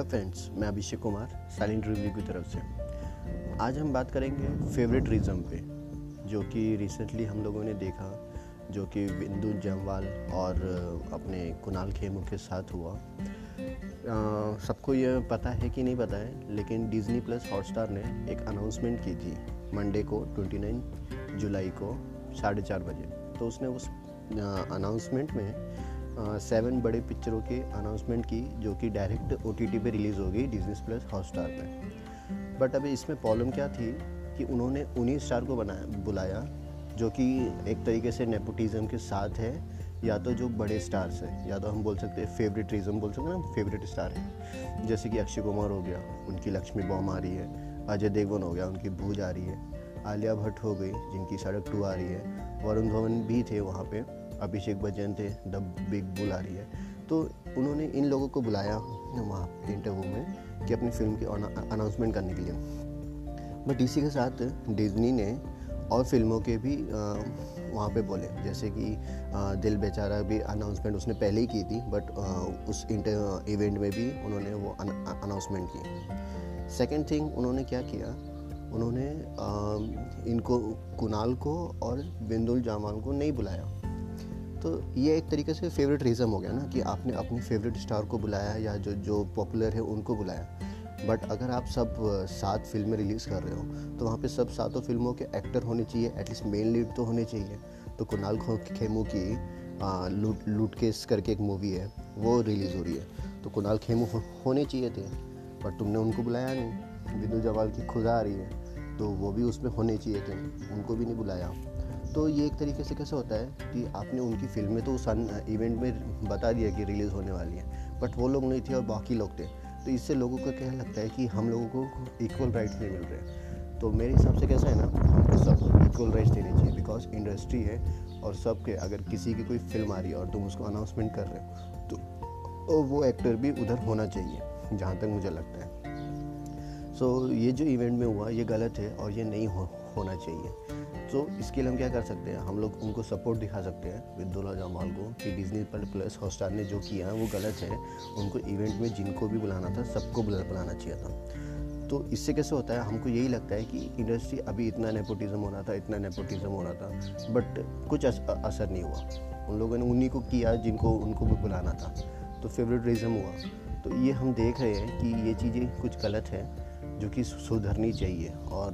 Hello friends मैं Abhishek Kumar silent review की तरफ़ से। आज हम बात करेंगे फेवरेट रीज़म पे, जो कि रिसेंटली हम लोगों ने देखा, जो कि बिंदु जमवाल और अपने कुणाल खेमू के साथ हुआ। सबको ये पता है कि नहीं पता है, लेकिन डिज़नी प्लस हॉटस्टार ने एक अनाउंसमेंट की थी मंडे को 29 जुलाई को, साढ़े चार बजे। तो उसने उस अनाउंसमेंट में सेवन बड़े पिक्चरों की अनाउंसमेंट की, जो कि डायरेक्ट ओ टी टी पे रिलीज़ हो गई डिजनी प्लस हॉटस्टार पे। बट अभी इसमें प्रॉब्लम क्या थी कि उन्होंने उन्हीं स्टार को बनाया, बुलाया, जो कि एक तरीके से नेपोटिज़म के साथ है, या तो जो बड़े स्टार्स हैं, या तो हम बोल सकते हैं फेवरेटिज्म बोल सकते हैं, ना फेवरेट स्टार है। जैसे कि अक्षय कुमार हो गया, उनकी लक्ष्मी बॉम आ रही है, अजय देवगन हो गया, उनकी भूज आ रही है, आलिया भट्ट हो गई, जिनकी सड़क टू आ रही है, वरुण धवन भी थे वहाँ पे। अभिषेक बच्चन थे द बिग बुल आ रही है। तो उन्होंने इन लोगों को बुलाया वहाँ इंटरव्यू में कि अपनी फ़िल्म की अनाउंसमेंट करने के लिए। बट इसी के साथ डिज्नी ने और फ़िल्मों के भी वहाँ पे बोले। जैसे कि दिल बेचारा भी अनाउंसमेंट उसने पहले ही की थी बट उस इंटर इवेंट में भी उन्होंने वो अनाउंसमेंट की। सेकंड थिंग उन्होंने क्या किया? उन्होंने इनको कुणाल को और बिंदुल जामान को नहीं बुलाया। तो ये एक तरीके से फेवरेट रीज़न हो गया ना कि आपने अपने फेवरेट स्टार को बुलाया या जो जो पॉपुलर है उनको बुलाया। बट अगर आप सब सात फ़िल्में रिलीज़ कर रहे हो तो वहाँ पे सब सातों फ़िल्मों के एक्टर होने चाहिए एटलीस्ट मेन लीड तो होने चाहिए। तो कुणाल खेमू की आ, लूट लूट केस करके एक मूवी है वो रिलीज़ हो रही है। तो कुणाल खेमू हो, होने चाहिए थे बट तुमने उनको बुलाया नहीं। बिंदु जवाल की खुदा आ रही है तो वो भी उसमें होने चाहिए थे उनको भी नहीं बुलाया। तो ये एक तरीके से कैसे होता है कि आपने उनकी फ़िल्में तो उस इवेंट में बता दिया कि रिलीज़ होने वाली है बट वो लोग नहीं थे और बाकी लोग थे। तो इससे लोगों का क्या लगता है कि हम लोगों को इक्वल राइट्स नहीं मिल रहे। हैं तो मेरे हिसाब से कैसा है ना हमको सब इक्वल राइट्स देने चाहिए बिकॉज़ इंडस्ट्री है और सबके अगर किसी की कोई फ़िल्म आ रही है और तुम उसको अनाउंसमेंट कर रहे हो तो वो एक्टर भी उधर होना चाहिए जहाँ तक मुझे लगता है। सो so, ये जो इवेंट में हुआ ये गलत है और ये नहीं हो, होना चाहिए। तो इसके लिए हम क्या कर सकते हैं? हम लोग उनको सपोर्ट दिखा सकते हैं। विद्युला जमाल को, कि डिजनी पर प्लस हॉटस्टार ने जो किया है, वो गलत है। उनको इवेंट में जिनको भी बुलाना था, सबको बुलाना चाहिए था। तो इससे कैसे होता है? हमको यही लगता है कि इंडस्ट्री अभी इतना नेपोटिज्म हो रहा था, इतना नेपोटिज्म हो रहा था बट कुछ असर नहीं हुआ। उन लोगों ने उन्हीं को किया जिनको, उनको भी बुलाना था। तो फेवरेटिज्म हुआ। तो ये हम देख रहे हैं कि ये चीज़ें कुछ गलत है, जो कि सुधरनी चाहिए। और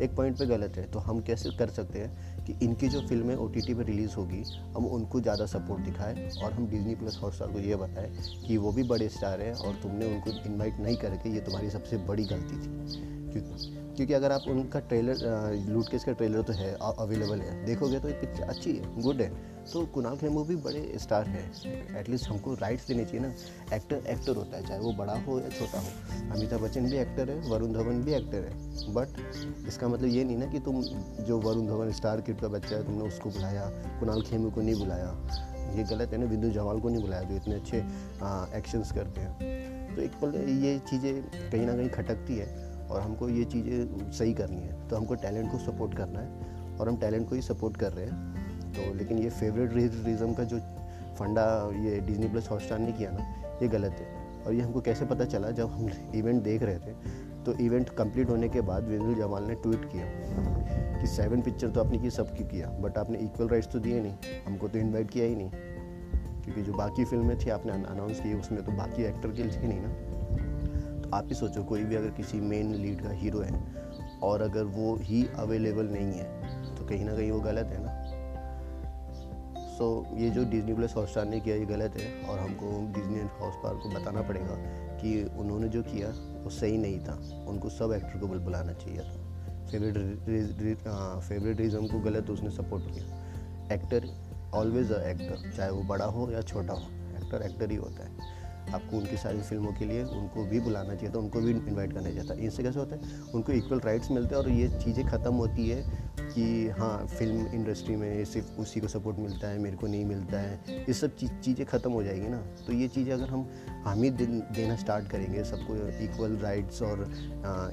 एक पॉइंट पे गलत है तो हम कैसे कर सकते हैं कि इनकी जो फ़िल्में ओ टी पर रिलीज़ होगी, हम उनको ज़्यादा सपोर्ट दिखाएँ और हम डिजनी प्लस हॉटस्टार को ये बताएँ कि वो भी बड़े स्टार हैं और तुमने उनको इनवाइट नहीं करके ये तुम्हारी सबसे बड़ी गलती थी। क्योंकि अगर आप उनका ट्रेलर लूट केस का ट्रेलर तो है अवेलेबल है। देखोगे तो एक पिक्चर अच्छी है, गुड है। तो कुणाल खेमू भी बड़े स्टार है। एटलीस्ट हमको राइट्स देने चाहिए ना। एक्टर एक्टर होता है, चाहे वो बड़ा हो या छोटा हो। अमिताभ बच्चन भी एक्टर है, वरुण धवन भी एक्टर है। बट इसका मतलब ये नहीं ना कि तुम जो वरुण धवन स्टार किट का बच्चा है, तुमने उसको बुलाया, कुणाल खेमू को नहीं बुलाया। ये गलत है ना, बिंदु जवाल को नहीं बुलाया, जो इतने अच्छे एक्शंस करते हैं। तो एक पल ये चीज़ें कहीं ना कहीं खटकती है। और हमको ये चीज़ें सही करनी है। तो हमको टैलेंट को सपोर्ट करना है और हम टैलेंट को ही सपोर्ट कर रहे हैं। तो लेकिन ये फेवरेट रीज़म का जो फंडा ये डिजनी प्लस हॉटस्टार ने किया ना, ये गलत है। और ये हमको कैसे पता चला? जब हम इवेंट देख रहे थे तो इवेंट कंप्लीट होने के बाद विजुल जमाल ने ट्वीट किया कि सेवन पिक्चर तो आपने की सब की किया? बट आपने इक्वल राइट्स तो दिए नहीं। हमको तो इनवाइट किया ही नहीं। क्योंकि जो बाकी फ़िल्में थी, आपने अनाउंस की, उसमें तो बाकी एक्टर के लिए नहीं ना। आप ही सोचो कोई भी अगर किसी मेन लीड का हीरो है और अगर वो ही अवेलेबल नहीं है तो कहीं ना कहीं वो गलत है ना? सो so, ये जो डिजनी प्लस हॉटस्टार ने किया ये गलत है और हमको डिजनी हाउस पार को बताना पड़ेगा कि उन्होंने जो किया वो सही नहीं था। उनको सब एक्टर को बुलाना चाहिए था। फेवरेट फेवरेटिज्म को गलत उसने सपोर्ट किया। एक्टर ऑलवेज अ एक्टर चाहे वो बड़ा हो या छोटा हो एक्टर एक्टर ही होता है। आपको उनकी सारी फ़िल्मों के लिए उनको भी बुलाना चाहिए था, उनको भी इनवाइट करना चाहिए था। इनसे कैसे होता है? उनको इक्वल राइट्स मिलते हैं और ये चीज़ें ख़त्म होती है कि हाँ फ़िल्म इंडस्ट्री में सिर्फ़ उसी को सपोर्ट मिलता है, मेरे को नहीं मिलता है। ये सब चीज़ें ख़त्म हो जाएगी ना। तो ये चीज़ें अगर हम हम ही देना स्टार्ट करेंगे, सबको इक्वल राइट्स और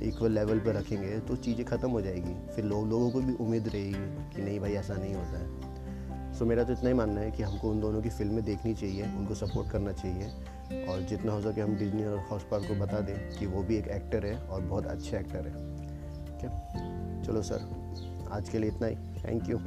इक्वल लेवल पर रखेंगे तो चीज़ें ख़त्म हो जाएगी। फिर लोग, लोगों को भी उम्मीद रहेगी कि नहीं भाई, ऐसा नहीं होता है। सो मेरा तो इतना ही मानना है कि हमको उन दोनों की फ़िल्में देखनी चाहिए, उनको सपोर्ट करना चाहिए। और जितना हो सके हम डिजनी और हॉर्स पार्क को बता दें कि वो भी एक एक्टर है और बहुत अच्छे एक्टर है। ठीक है चलो सर आज के लिए इतना ही। Thank you